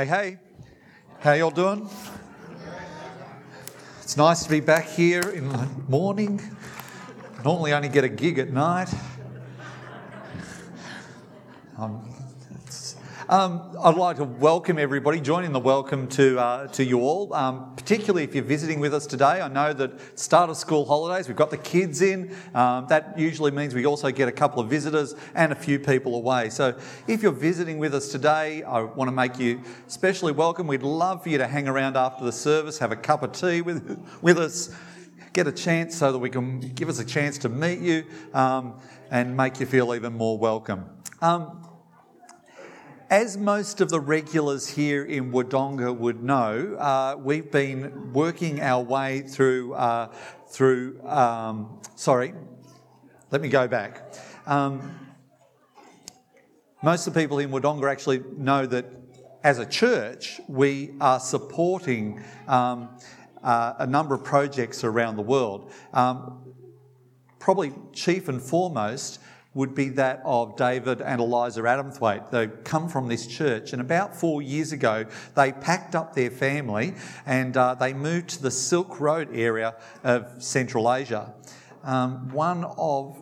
Hey, hey, how y'all doing? It's nice to be back here in the morning. Normally, only get a gig at night. Um, um, I'd like to welcome everybody, join in the welcome to, uh, to you all, um, particularly if you're visiting with us today. I know that start of school holidays, we've got the kids in. Um, that usually means we also get a couple of visitors and a few people away. So if you're visiting with us today, I want to make you especially welcome. We'd love for you to hang around after the service, have a cup of tea with, with us, get a chance so that we can give us a chance to meet you um, and make you feel even more welcome. Um, as most of the regulars here in Wodonga would know, uh, we've been working our way through, uh, through um, sorry, let me go back. Um, most of the people in Wodonga actually know that as a church, we are supporting um, uh, a number of projects around the world. Um, probably chief and foremost would be that of David and Eliza Adamthwaite. They come from this church, and about four years ago, they packed up their family and uh, they moved to the Silk Road area of Central Asia. Um, one of,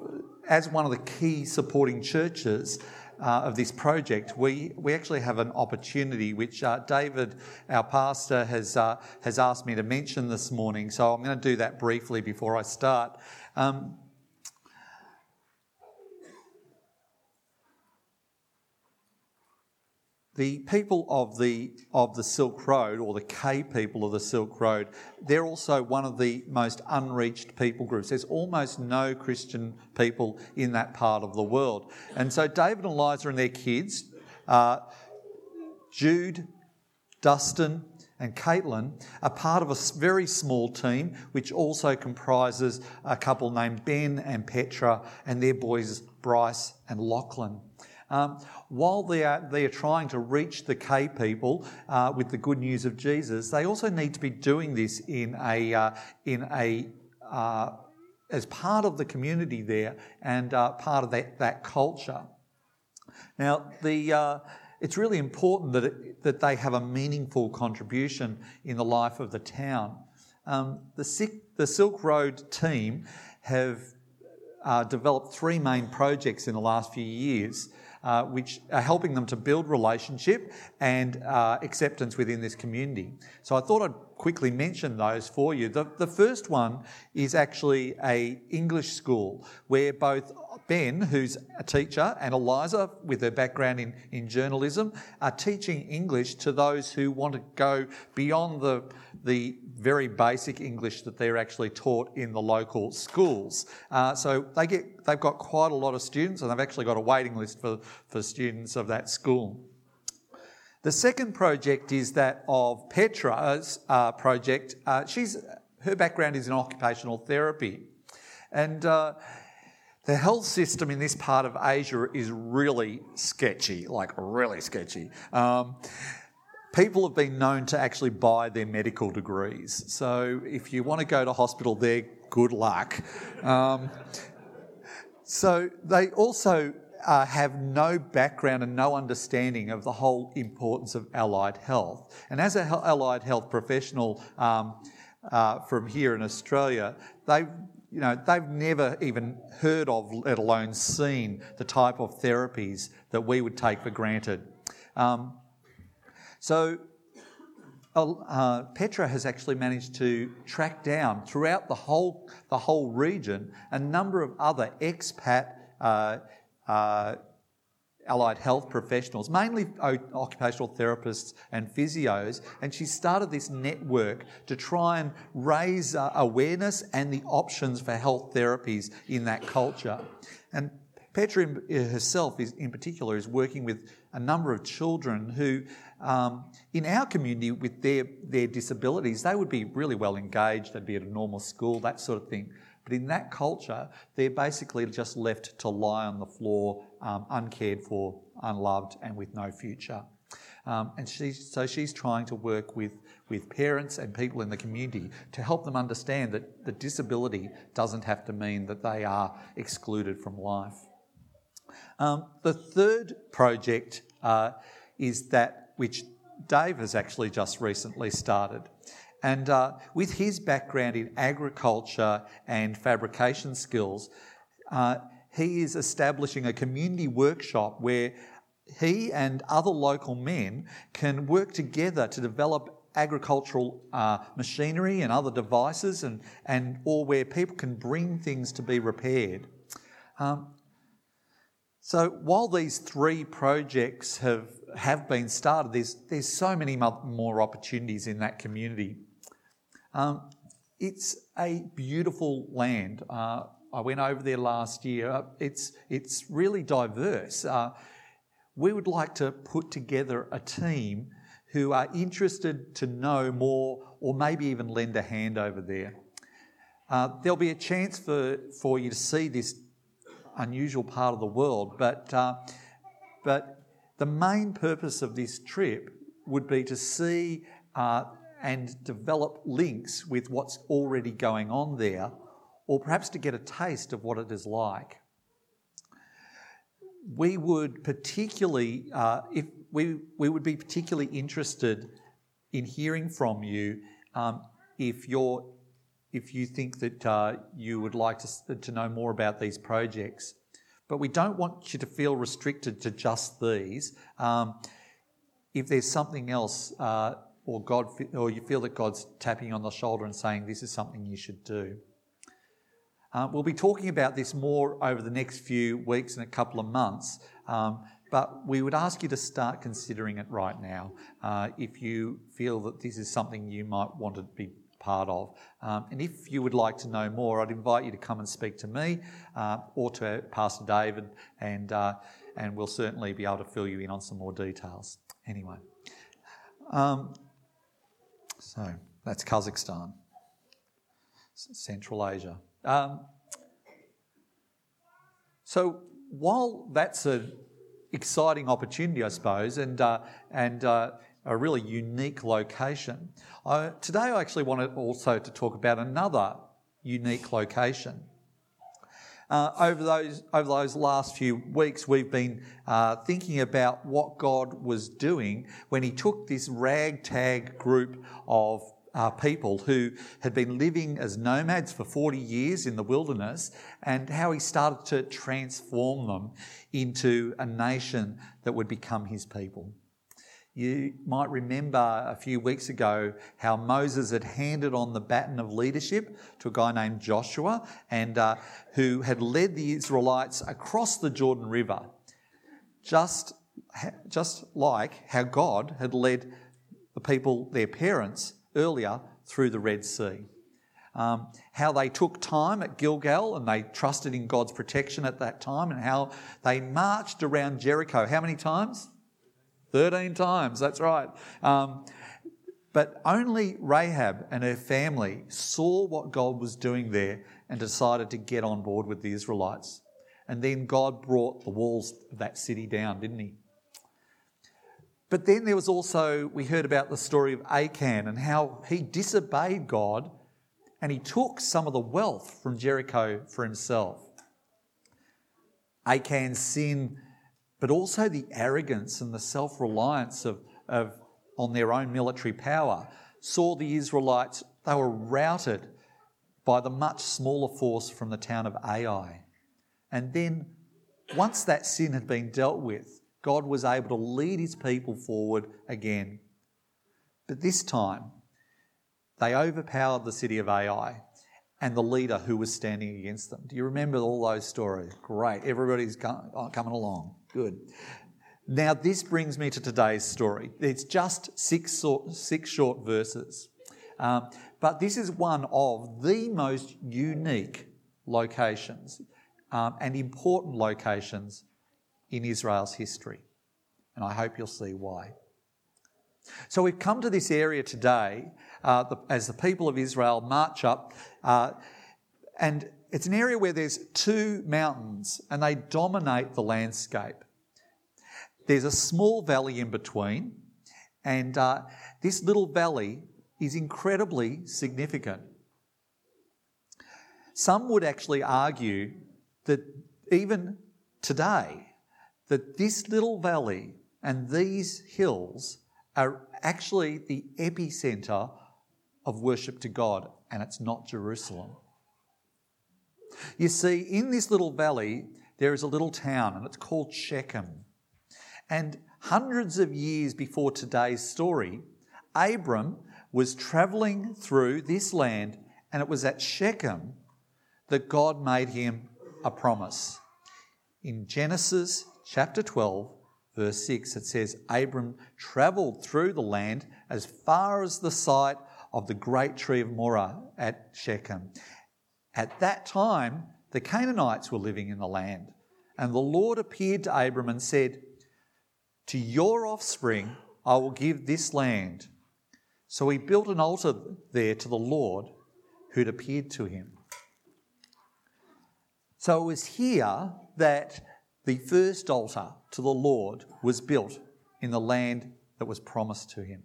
as one of the key supporting churches, uh, of this project, we, we actually have an opportunity which uh, David, our pastor, has, uh, has asked me to mention this morning. So I'm going to do that briefly before I start. Um, the people of the, of the Silk Road, or the K people of the Silk Road, they're also one of the most unreached people groups. There's almost no Christian people in that part of the world. And so David and Eliza and their kids, uh, Jude, Dustin, and Caitlin are part of a very small team, which also comprises a couple named Ben and Petra and their boys Bryce and Lachlan. Um, while they are, they are trying to reach the K people uh, with the good news of Jesus, they also need to be doing this in a, uh, in a uh, as part of the community there and uh, part of that, that culture. Now, the, uh, it's really important that, it, that they have a meaningful contribution in the life of the town. Um, the, the Silk Road team have uh, developed three main projects in the last few years uh, which are helping them to build relationship and uh, acceptance within this community. So I thought I'd quickly mention those for you. The, the first one is actually a English school where both Ben, who's a teacher, and Eliza, with her background in, in journalism, are teaching English to those who want to go beyond the, the very basic English that they're actually taught in the local schools. Uh, so they get, they've got quite a lot of students, and they've actually got a waiting list for, for students of that school. The second project is that of Petra's uh, project. Uh, she's, her background is in occupational therapy. And uh, the health system in this part of Asia is really sketchy, like really sketchy. Um, people have been known to actually buy their medical degrees. So if you want to go to hospital there, good luck. Um, so they also uh, have no background and no understanding of the whole importance of allied health. And as an allied health professional um, uh, from here in Australia, they you know, they've never even heard of, let alone seen, the type of therapies that we would take for granted. Um, so uh, Petra has actually managed to track down throughout the whole, the whole region a number of other expat uh, uh, allied health professionals, mainly occupational therapists and physios, and she started this network to try and raise uh, awareness and the options for health therapies in that culture. And Petra herself, is, in particular, is working with a number of children who, um, in our community, with their, their disabilities, they would be really well engaged, they'd be at a normal school, that sort of thing. But in that culture, they're basically just left to lie on the floor, um, uncared for, unloved, and with no future. Um, and she's, so she's trying to work with, with parents and people in the community to help them understand that the disability doesn't have to mean that they are excluded from life. Um, the third project uh, is that which Dave has actually just recently started. And uh, with his background in agriculture and fabrication skills, uh, he is establishing a community workshop where he and other local men can work together to develop agricultural uh, machinery and other devices, and, and or where people can bring things to be repaired. Um, so while these three projects have, have been started, there's, there's so many more opportunities in that community. Um, it's a beautiful land. Uh, I went over there last year. It's, it's really diverse. Uh, we would like to put together a team who are interested to know more or maybe even lend a hand over there. Uh, there'll be a chance for, for you to see this unusual part of the world, but, uh, but the main purpose of this trip would be to see uh, and develop links with what's already going on there, or perhaps to get a taste of what it is like. We would particularly, uh, if we, we would be particularly interested in hearing from you um, if you're if you think that uh, you would like to, to know more about these projects. But we don't want you to feel restricted to just these. Um, if there's something else, uh, or God, or you feel that God's tapping on the shoulder and saying this is something you should do. Uh, we'll be talking about this more over the next few weeks and a couple of months. Um, but we would ask you to start considering it right now uh, if you feel that this is something you might want to be part of. Um, and if you would like to know more, I'd invite you to come and speak to me uh, or to Pastor David, and, uh, and we'll certainly be able to fill you in on some more details. Anyway, um, so that's Kazakhstan, Central Asia. Um, so while that's an exciting opportunity, I suppose, and, uh, and uh, a really unique location. Uh, today, I actually wanted also to talk about another unique location. Uh, over those over those last few weeks, we've been uh, thinking about what God was doing when He took this ragtag group of uh, people who had been living as nomads for 40 years in the wilderness and how he started to transform them into a nation that would become his people. You might remember a few weeks ago how Moses had handed on the baton of leadership to a guy named Joshua, and uh, who had led the Israelites across the Jordan River, just, just like how God had led the people, their parents, earlier through the Red Sea. Um, how they took time at Gilgal and they trusted in God's protection at that time, and how they marched around Jericho. How many times? 13 times, that's right. Um, but only Rahab and her family saw what God was doing there and decided to get on board with the Israelites. And then God brought the walls of that city down, didn't He? But then there was also, we heard about the story of Achan and how he disobeyed God and he took some of the wealth from Jericho for himself. Achan's sin, but also the arrogance and the self reliance of, of, on their own military power, saw the Israelites, they were routed by the much smaller force from the town of Ai. And then, once that sin had been dealt with, God was able to lead his people forward again. But this time, they overpowered the city of Ai and the leader who was standing against them. Do you remember all those stories? Great. Everybody's uh, coming along. Good. Now, this brings me to today's story. It's just six, six short verses. Um, but this is one of the most unique locations um, and important locations in Israel's history. And I hope you'll see why. So we've come to this area today uh, the, as the people of Israel march up, uh, and it's an area where there's two mountains and they dominate the landscape. There's a small valley in between, and uh, this little valley is incredibly significant. Some would actually argue that even today, that this little valley and these hills are actually the epicenter of worship to God, and it's not Jerusalem. You see, in this little valley, there is a little town, and it's called Shechem. And hundreds of years before today's story, Abram was travelling through this land, and it was at Shechem that God made him a promise. In Genesis chapter 12, verse 6, it says, Abram travelled through the land as far as the site of the great tree of Moreh at Shechem. At that time, the Canaanites were living in the land, and the Lord appeared to Abram and said, To your offspring I will give this land. So he built an altar there to the Lord who'd appeared to him. So it was here that the first altar to the Lord was built in the land that was promised to him.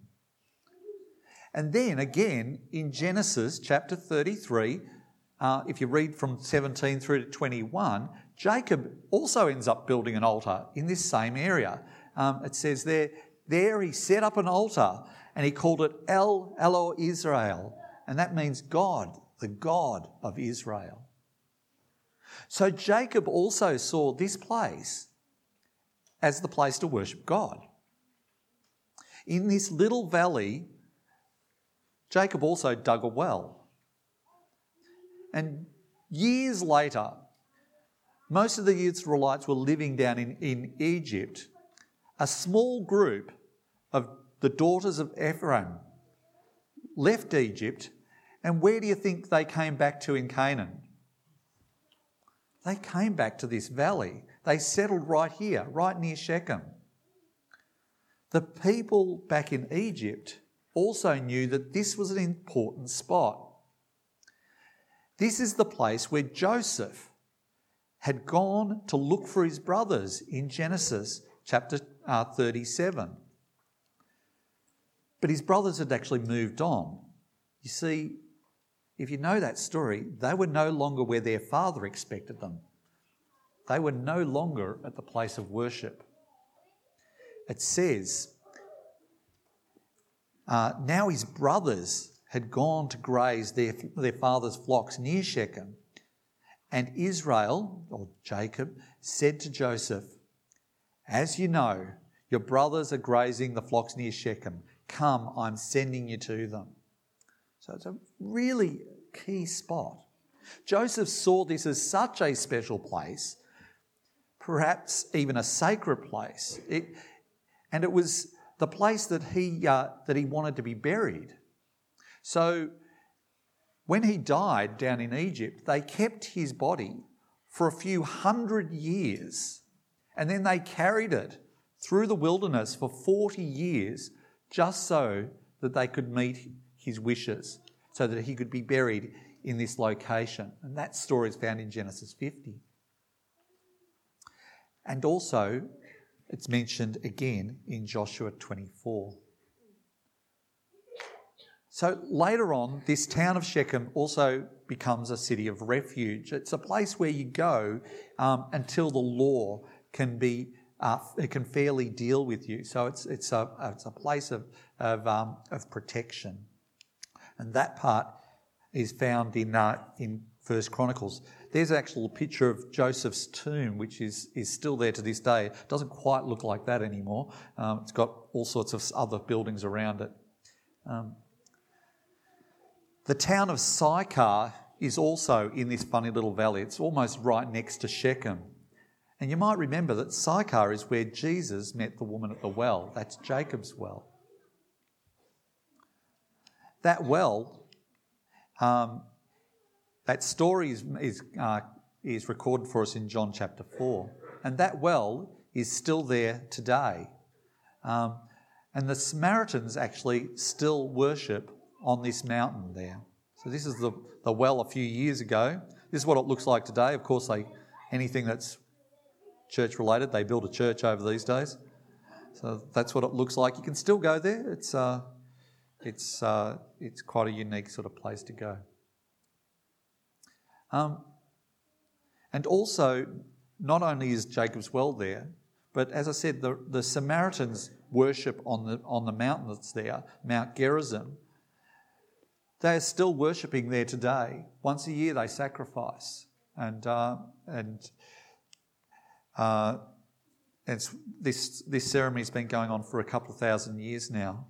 And then again in Genesis chapter 33, uh, if you read from 17 through to 21, Jacob also ends up building an altar in this same area. Um, it says there, there he set up an altar and he called it El Elohe Israel, and that means God, the God of Israel. So Jacob also saw this place as the place to worship God. In this little valley Jacob also dug a well. And years later, most of the Israelites were living down in, in Egypt. A small group of the daughters of Ephraim left Egypt, and where do you think they came back to in Canaan? They came back to this valley. They settled right here, right near Shechem. The people back in Egypt also knew that this was an important spot. This is the place where Joseph had gone to look for his brothers in Genesis chapter uh, 37. But his brothers had actually moved on. You see, if you know that story, they were no longer where their father expected them. They were no longer at the place of worship. It says uh, now his brothers had gone to graze their, their father's flocks near Shechem. And Israel, or Jacob, said to Joseph, As you know, your brothers are grazing the flocks near Shechem. Come, I'm sending you to them. So it's a really key spot. Joseph saw this as such a special place, perhaps even a sacred place. It, and it was the place that he, uh, that he wanted to be buried. So when he died down in Egypt, they kept his body for a few hundred years and then they carried it through the wilderness for 40 years just so that they could meet his wishes, so that he could be buried in this location. And that story is found in Genesis 50. And also, it's mentioned again in Joshua 24. So later on, this town of Shechem also becomes a city of refuge. It's a place where you go um, until the law can be uh, it can fairly deal with you. So it's it's a it's a place of of, um, of protection, and that part is found in uh, in First Chronicles. There's an actual picture of Joseph's tomb, which is, is still there to this day. It doesn't quite look like that anymore. Um, it's got all sorts of other buildings around it. Um, the town of Sychar is also in this funny little valley. It's almost right next to Shechem. And you might remember that Sychar is where Jesus met the woman at the well. That's Jacob's well. That well um, that story is, is, uh, is recorded for us in John chapter 4. And that well is still there today. Um, and the Samaritans actually still worship on this mountain there. So this is the, the well a few years ago. This is what it looks like today. Of course, they anything that's church related, they build a church over these days. So that's what it looks like. You can still go there. It's uh, it's uh, it's quite a unique sort of place to go. Um, and also, not only is Jacob's well there, but as I said, the, the Samaritans worship on the, on the mountain that's there, Mount Gerizim, they are still worshipping there today. Once a year they sacrifice. And, uh, and, uh, it's, this, this ceremony's been going on for a couple of thousand years now.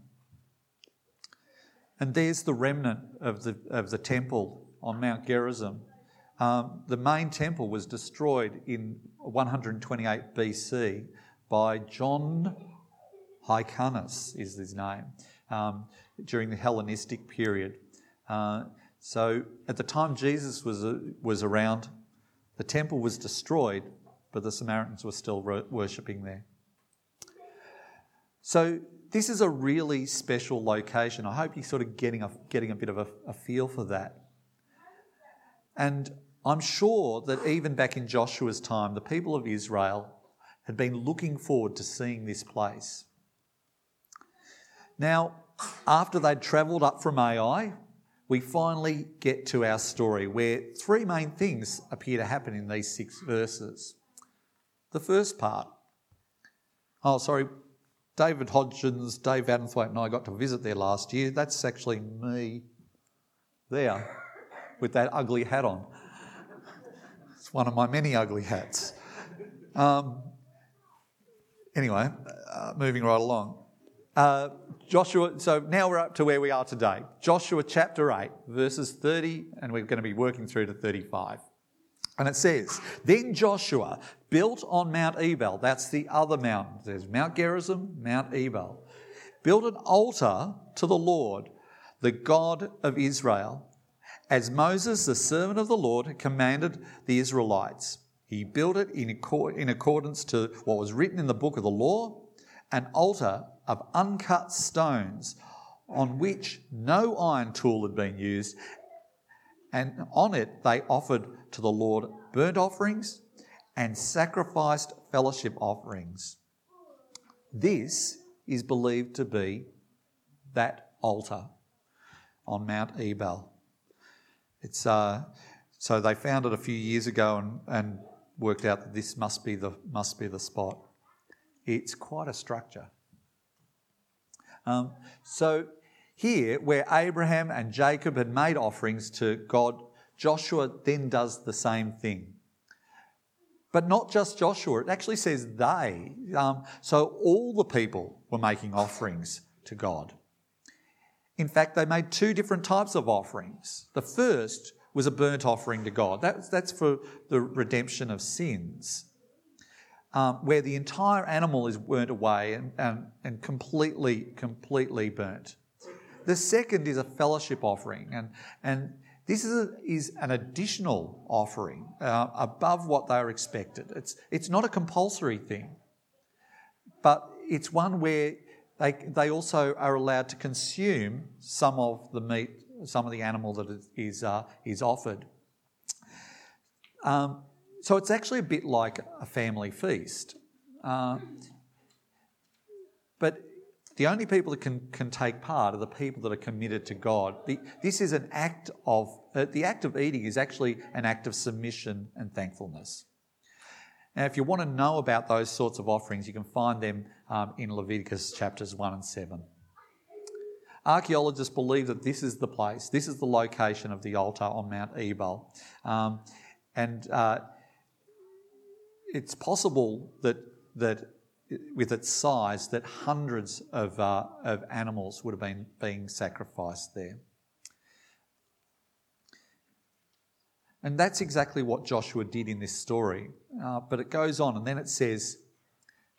And there's the remnant of the, of the temple on Mount Gerizim. Um, the main temple was destroyed in 128 BC by John Hyrcanus, is his name, um, during the Hellenistic period. Uh, so at the time Jesus was, uh, was around, the temple was destroyed, but the Samaritans were still worshipping there. So this is a really special location. I hope you're sort of getting a, getting a bit of a, a feel for that. And I'm sure that even back in Joshua's time, the people of Israel had been looking forward to seeing this place. Now, after they'd travelled up from Ai, we finally get to our story where three main things appear to happen in these six verses. The first part, oh, sorry, David Hodgins, Dave Adamthwaite, and I got to visit there last year. That's actually me there with that ugly hat on. It's one of my many ugly hats. Um, anyway, uh, moving right along. Uh, Joshua, so now we're up to where we are today. Joshua chapter 8, verses 30, and we're going to be working through to 35. And it says, Then Joshua built on Mount Ebal, that's the other mountain. There's Mount Gerizim, Mount Ebal, built an altar to the Lord, the God of Israel, as Moses, the servant of the Lord, commanded the Israelites. He built it in, accord, in accordance to what was written in the book of the law, an altar of uncut stones on which no iron tool had been used, and on it they offered to the Lord burnt offerings and sacrificed fellowship offerings. This is believed to be that altar on Mount Ebal. It's, uh, so they found it a few years ago and, and worked out that this must be the, must be the spot. It's quite a structure. Um, so here, where Abraham and Jacob had made offerings to God, Joshua then does the same thing. But not just Joshua, it actually says they. Um, so all the people were making offerings to God. In fact, they made two different types of offerings. The first was a burnt offering to God, that's, that's for the redemption of sins, um, where the entire animal is burnt away and, and, and completely, completely burnt. The second is a fellowship offering, and, and this is, a, is an additional offering uh, above what they are expected. It's, it's not a compulsory thing, but it's one where they, they also are allowed to consume some of the meat, some of the animal that is, uh, is offered. Um, so it's actually a bit like a family feast. Uh, but the only people that can, can take part are the people that are committed to God. The, this is an act of, uh, the act of eating is actually an act of submission and thankfulness. Now, if you want to know about those sorts of offerings, you can find them um, in Leviticus chapters 1 and 7. Archaeologists believe that this is the place, this is the location of the altar on Mount Ebal. Um, and uh, it's possible that, that with its size, that hundreds of, uh, of animals would have been being sacrificed there. And that's exactly what Joshua did in this story. Uh, but it goes on, and then it says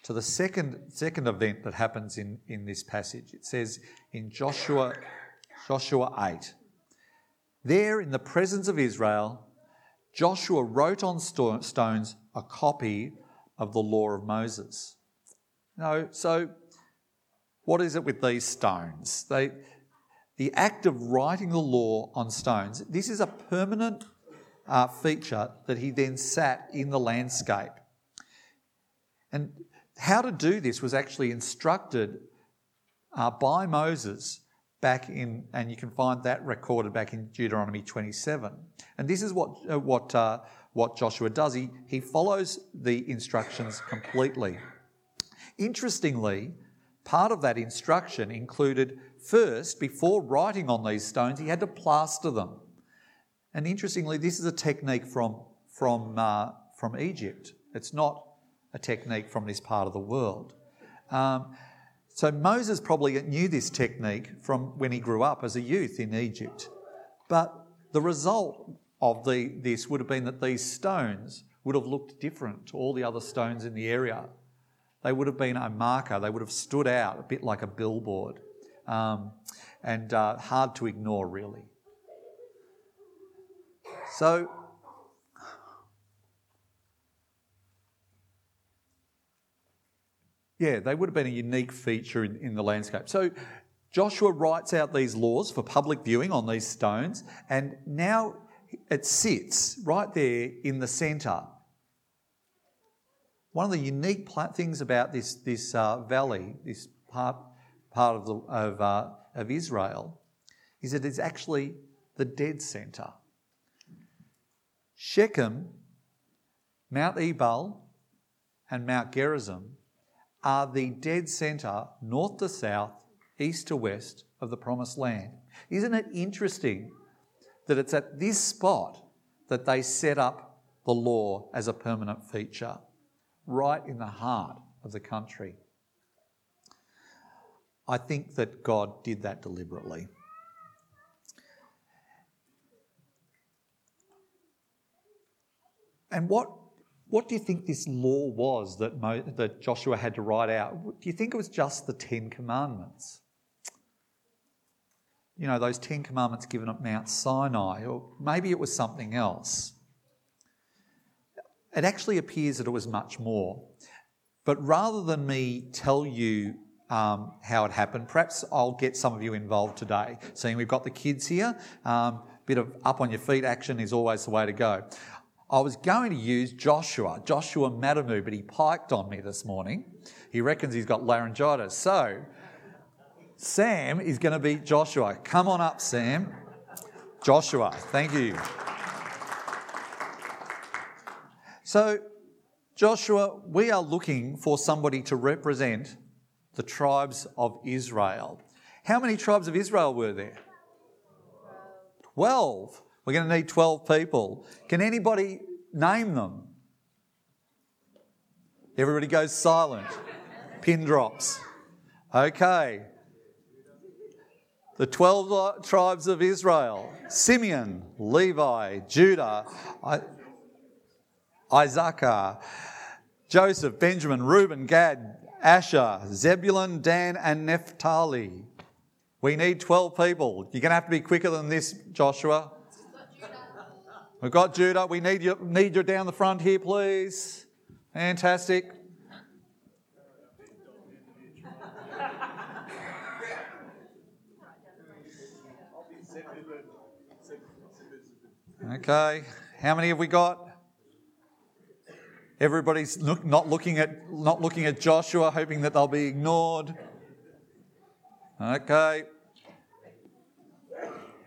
to the second, second event that happens in, in this passage. It says in Joshua, Joshua 8, there in the presence of Israel, Joshua wrote on stones a copy of the law of Moses. No, so what is it with these stones? They, the act of writing the law on stones, this is a permanent uh, feature that he then sat in the landscape. And how to do this was actually instructed uh, by Moses back in, and you can find that recorded back in Deuteronomy 27. And this is what, uh, what, uh, what Joshua does. He, he follows the instructions completely. Interestingly, part of that instruction included first, before writing on these stones, he had to plaster them. And interestingly, this is a technique from, from, uh, from Egypt. It's not a technique from this part of the world. Um, so Moses probably knew this technique from when he grew up as a youth in Egypt. But the result of the, this would have been that these stones would have looked different to all the other stones in the area. They would have been a marker, they would have stood out a bit like a billboard um, and uh, hard to ignore, really. So, yeah, they would have been a unique feature in, in the landscape. So, Joshua writes out these laws for public viewing on these stones, and now it sits right there in the centre. One of the unique things about this, this uh, valley, this part, part of, the, of, uh, of Israel, is that it's actually the dead centre. Shechem, Mount Ebal, and Mount Gerizim are the dead centre, north to south, east to west of the promised land. Isn't it interesting that it's at this spot that they set up the law as a permanent feature, right in the heart of the country? I think that God did that deliberately. And what, what do you think this law was that, Mo, that Joshua had to write out? Do you think it was just the Ten Commandments? You know, those Ten Commandments given at Mount Sinai, or maybe it was something else. It actually appears that it was much more. But rather than me tell you um, how it happened. Perhaps I'll get some of you involved today. Seeing we've got the kids here, um, bit of up on your feet action is always the way to go. I was going to use Joshua, Joshua Madamu, but he piked on me this morning. He reckons he's got laryngitis. So, Sam is going to be Joshua. Come on up, Sam. Joshua, thank you. So, Joshua, we are looking for somebody to represent the tribes of Israel. How many tribes of Israel were there? 12. We're going to need 12 people. Can anybody name them? Everybody goes silent. Pin drops. Okay. The 12 tribes of Israel Simeon, Levi, Judah, Issachar, Joseph, Benjamin, Reuben, Gad, Asher, Zebulun, Dan, and Naphtali. We need 12 people. You're going to have to be quicker than this, Joshua. We've got Judah. We need you, need you down the front here, please. Fantastic. Okay, how many have we got? Everybody's look, not looking at not looking at Joshua, hoping that they'll be ignored. Okay.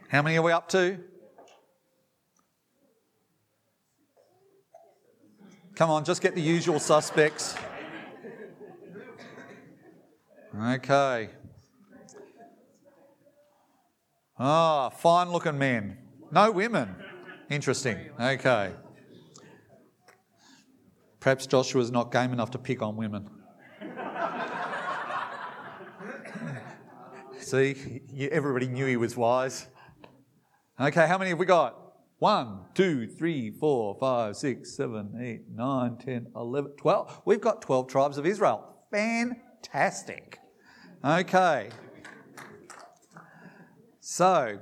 How many are we up to? Come on, just get the usual suspects. Okay. Ah, fine looking men. No women. Interesting. Okay. Perhaps Joshua's not game enough to pick on women. See, everybody knew he was wise. Okay, how many have we got? One, two, three, four, five, six, seven, eight, nine, ten, eleven, twelve. We've got 12 tribes of Israel. Fantastic. Okay. So,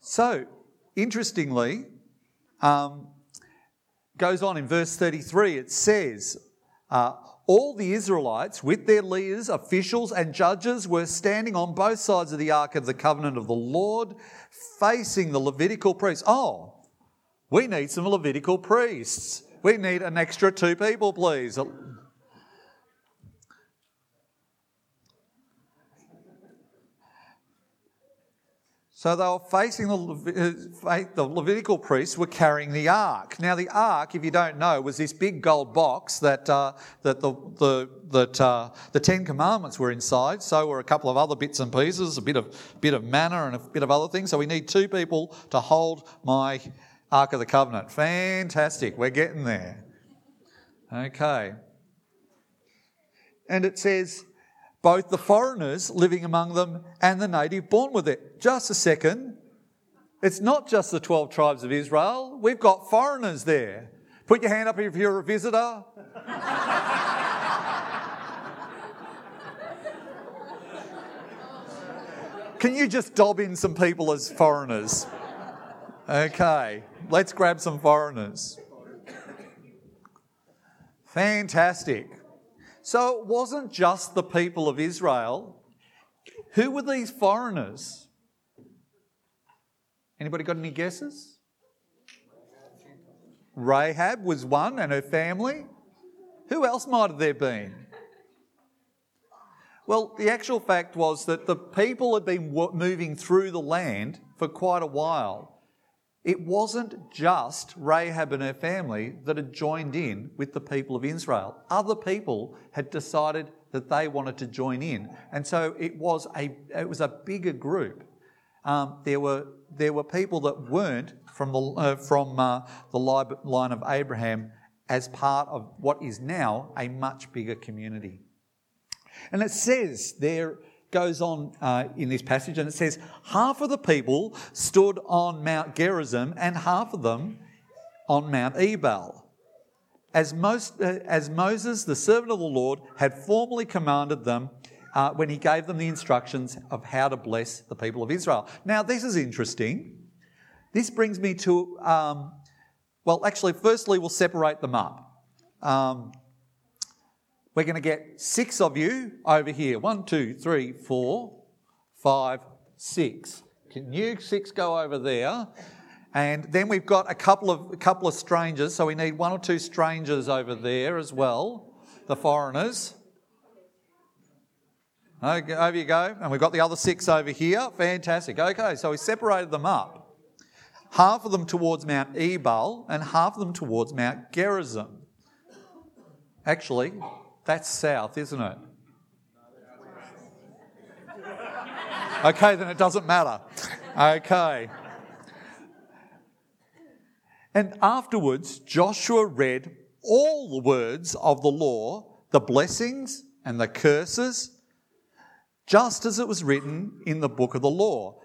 so interestingly, um, goes on in verse 33, it says, uh, all the Israelites, with their leaders, officials, and judges, were standing on both sides of the ark of the covenant of the Lord, facing the Levitical priests. Oh, we need some Levitical priests. We need an extra two people, please. So they were facing the, uh, the Levitical priests were carrying the ark. Now the ark, if you don't know, was this big gold box that uh, that the the that uh, the Ten Commandments were inside. So were a couple of other bits and pieces, a bit of bit of manna and a bit of other things. So we need two people to hold my ark of the covenant. Fantastic, we're getting there. Okay, and it says both the foreigners living among them and the native born with it. Just a second. It's not just the 12 tribes of Israel, we've got foreigners there. Put your hand up if you're a visitor. Can you just dob in some people as foreigners? Okay, let's grab some foreigners. Fantastic. So it wasn't just the people of Israel. Who were these foreigners? Anybody got any guesses? Rahab was one and her family. Who else might have there been? Well, the actual fact was that the people had been moving through the land for quite a while. It wasn't just Rahab and her family that had joined in with the people of Israel. Other people had decided that they wanted to join in. And so it was a, it was a bigger group. Um, there, were, there were people that weren't from the, uh, from, uh, the line of Abraham as part of what is now a much bigger community. And it says there goes on uh, in this passage and it says, Half of the people stood on Mount Gerizim and half of them on Mount Ebal. As, most, uh, as Moses, the servant of the Lord, had formally commanded them uh, when he gave them the instructions of how to bless the people of Israel. Now, this is interesting. This brings me to, um, well, actually, firstly, we'll separate them up. Um, we're going to get six of you over here. One, two, three, four, five, six. Can you six go over there? And then we've got a couple of a couple of strangers, so we need one or two strangers over there as well, the foreigners. Okay, over you go. And we've got the other six over here. Fantastic. Okay, so we separated them up. Half of them towards Mount Ebal and half of them towards Mount Gerizim. Actually, that's south, isn't it? Okay, then it doesn't matter. Okay. And afterwards, Joshua read all the words of the law, the blessings and the curses, just as it was written in the book of the law.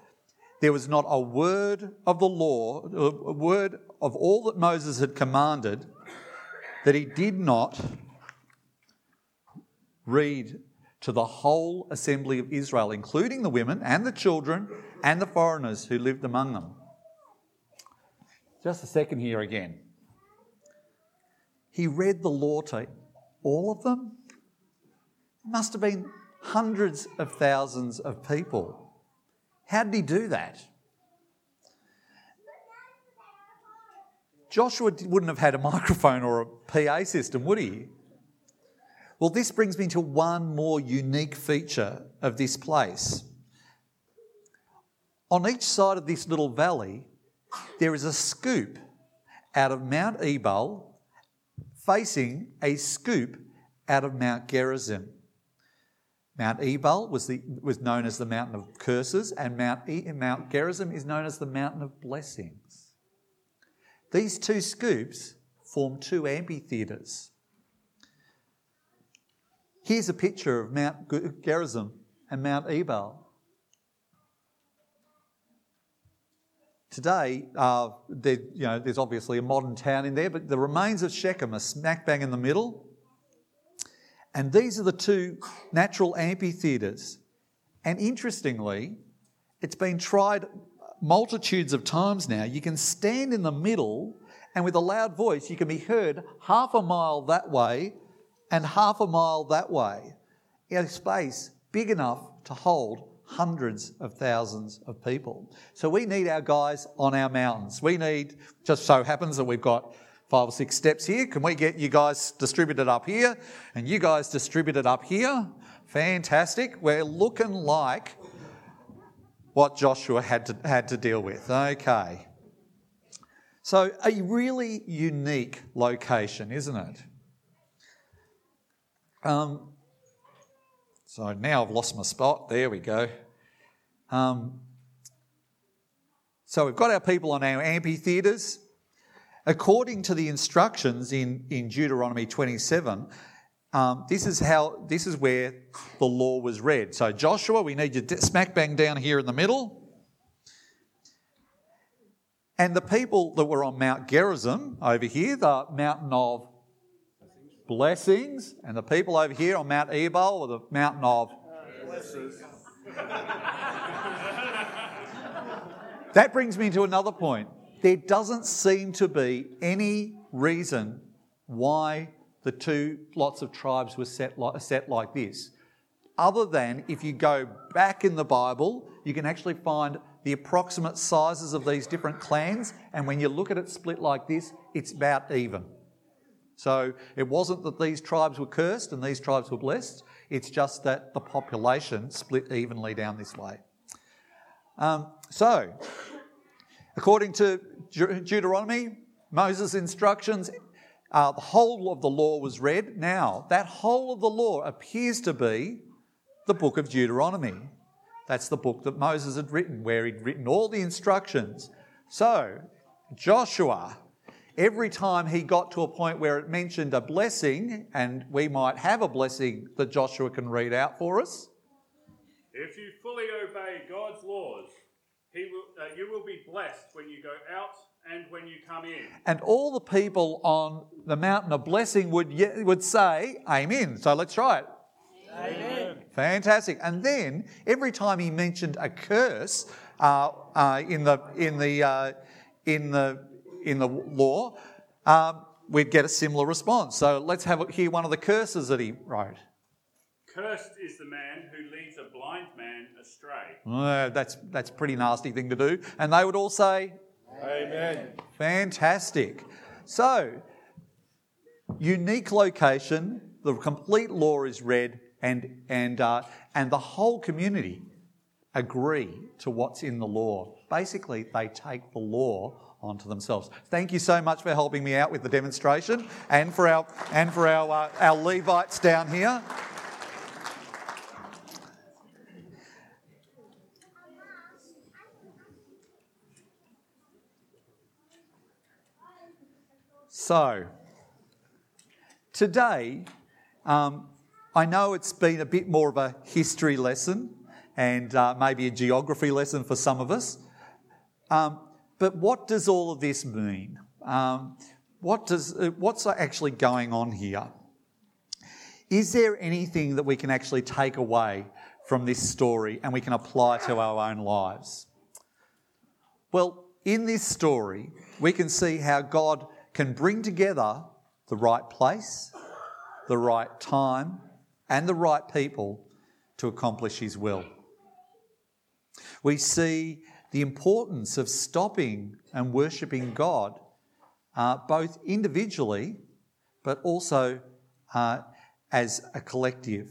There was not a word of the law, a word of all that Moses had commanded, that he did not read to the whole assembly of Israel, including the women and the children and the foreigners who lived among them. Just a second here again. He read the law to all of them. It must have been hundreds of thousands of people. How did he do that? Joshua wouldn't have had a microphone or a PA system, would he? Well, this brings me to one more unique feature of this place. On each side of this little valley, there is a scoop out of Mount Ebal facing a scoop out of Mount Gerizim. Mount Ebal was, the, was known as the mountain of curses, and Mount, e, Mount Gerizim is known as the mountain of blessings. These two scoops form two amphitheatres. Here's a picture of Mount Gerizim and Mount Ebal. Today, uh, there, you know, there's obviously a modern town in there, but the remains of Shechem are smack bang in the middle. And these are the two natural amphitheatres. And interestingly, it's been tried multitudes of times now. You can stand in the middle, and with a loud voice, you can be heard half a mile that way and half a mile that way a space big enough to hold hundreds of thousands of people. So we need our guys on our mountains. We need, just so happens that we've got five or six steps here. Can we get you guys distributed up here and you guys distributed up here? Fantastic. We're looking like what Joshua had to, had to deal with. Okay. So, a really unique location, isn't it? Um, so now I've lost my spot. There we go. Um, so we've got our people on our amphitheatres. According to the instructions in, in Deuteronomy 27, um, this is how this is where the law was read. So Joshua, we need you smack bang down here in the middle. And the people that were on Mount Gerizim over here, the mountain of blessings, and the people over here on Mount Ebal, or the mountain of blessings. that brings me to another point. There doesn't seem to be any reason why the two lots of tribes were set like, set like this, other than if you go back in the Bible, you can actually find the approximate sizes of these different clans, and when you look at it split like this, it's about even. So it wasn't that these tribes were cursed and these tribes were blessed, it's just that the population split evenly down this way. Um, so, according to Deuteronomy, Moses' instructions, uh, the whole of the law was read. Now, that whole of the law appears to be the book of Deuteronomy. That's the book that Moses had written, where he'd written all the instructions. So, Joshua, every time he got to a point where it mentioned a blessing, and we might have a blessing that Joshua can read out for us. If you fully obey God's laws, he will, uh, you will be blessed when you go out and when you come in. And all the people on the mountain of blessing would, would say, Amen. So let's try it. Amen. Fantastic. And then every time he mentioned a curse uh, uh, in the in the uh, in the in the law, um, we'd get a similar response. So let's have hear one of the curses that he wrote. Cursed is the man who leads a blind man astray. Uh, that's that's a pretty nasty thing to do. And they would all say, Amen. Fantastic. So, unique location. The complete law is read and, and, uh, and the whole community agree to what's in the law. Basically, they take the law onto themselves. Thank you so much for helping me out with the demonstration and for our, and for our, uh, our Levites down here. So, today, um, I know it's been a bit more of a history lesson and uh, maybe a geography lesson for some of us. Um, but what does all of this mean? Um, what does, uh, what's actually going on here? Is there anything that we can actually take away from this story and we can apply to our own lives? Well, in this story, we can see how God can bring together the right place, the right time, and the right people to accomplish His will. We see the importance of stopping and worshipping God uh, both individually but also uh, as a collective.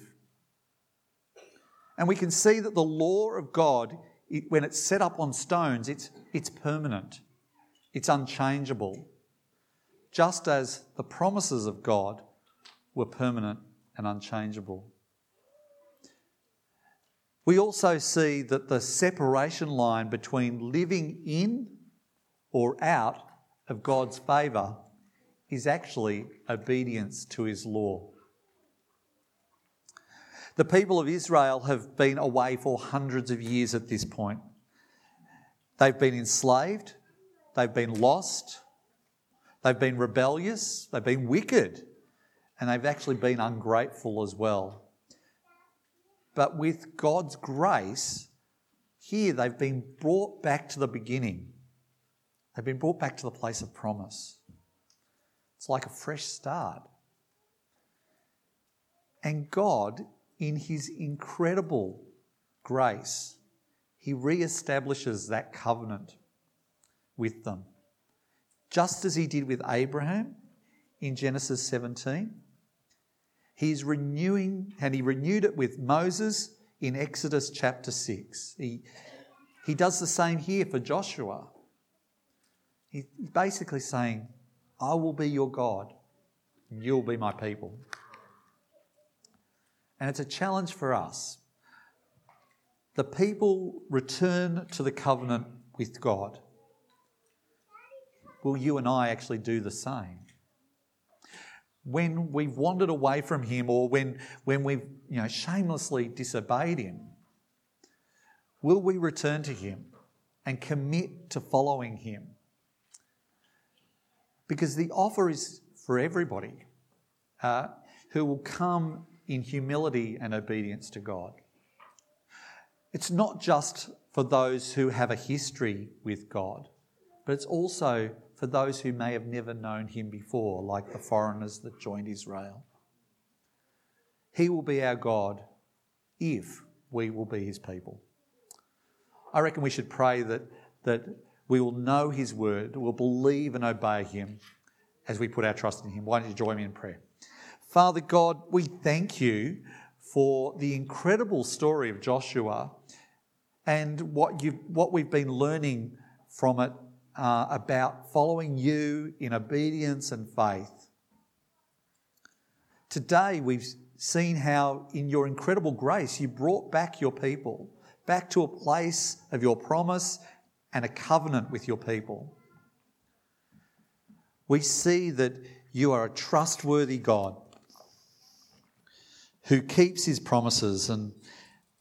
And we can see that the law of God, it, when it's set up on stones, it's, it's permanent, it's unchangeable, just as the promises of God were permanent and unchangeable. We also see that the separation line between living in or out of God's favour is actually obedience to his law. The people of Israel have been away for hundreds of years at this point. They've been enslaved, they've been lost, they've been rebellious, they've been wicked and they've actually been ungrateful as well. But with God's grace, here they've been brought back to the beginning. They've been brought back to the place of promise. It's like a fresh start. And God, in His incredible grace, He re establishes that covenant with them. Just as He did with Abraham in Genesis 17 He's renewing, and he renewed it with Moses in Exodus chapter 6. He, He does the same here for Joshua. He's basically saying, I will be your God, and you'll be my people. And it's a challenge for us. The people return to the covenant with God. Will you and I actually do the same? When we've wandered away from Him or when, when we've you know, shamelessly disobeyed Him, will we return to Him and commit to following Him? Because the offer is for everybody uh, who will come in humility and obedience to God. It's not just for those who have a history with God, but it's also for those who may have never known Him before, like the foreigners that joined Israel. He will be our God if we will be His people. I reckon we should pray that, that we will know His word, we'll believe and obey Him as we put our trust in Him. Why don't you join me in prayer? Father God, we thank you for the incredible story of Joshua and what, you what we've been learning from it uh, about following you in obedience and faith. Today, we've seen how, in your incredible grace, you brought back your people, back to a place of your promise and a covenant with your people. We see that you are a trustworthy God who keeps his promises, and,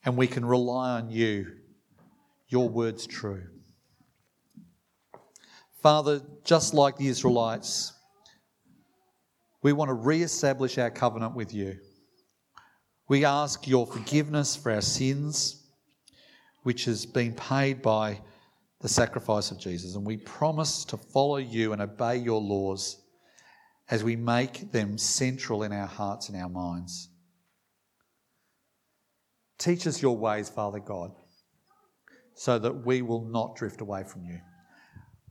and we can rely on you. Your word's true. Father, just like the Israelites, we want to re establish our covenant with you. We ask your forgiveness for our sins, which has been paid by the sacrifice of Jesus. And we promise to follow you and obey your laws as we make them central in our hearts and our minds. Teach us your ways, Father God, so that we will not drift away from you.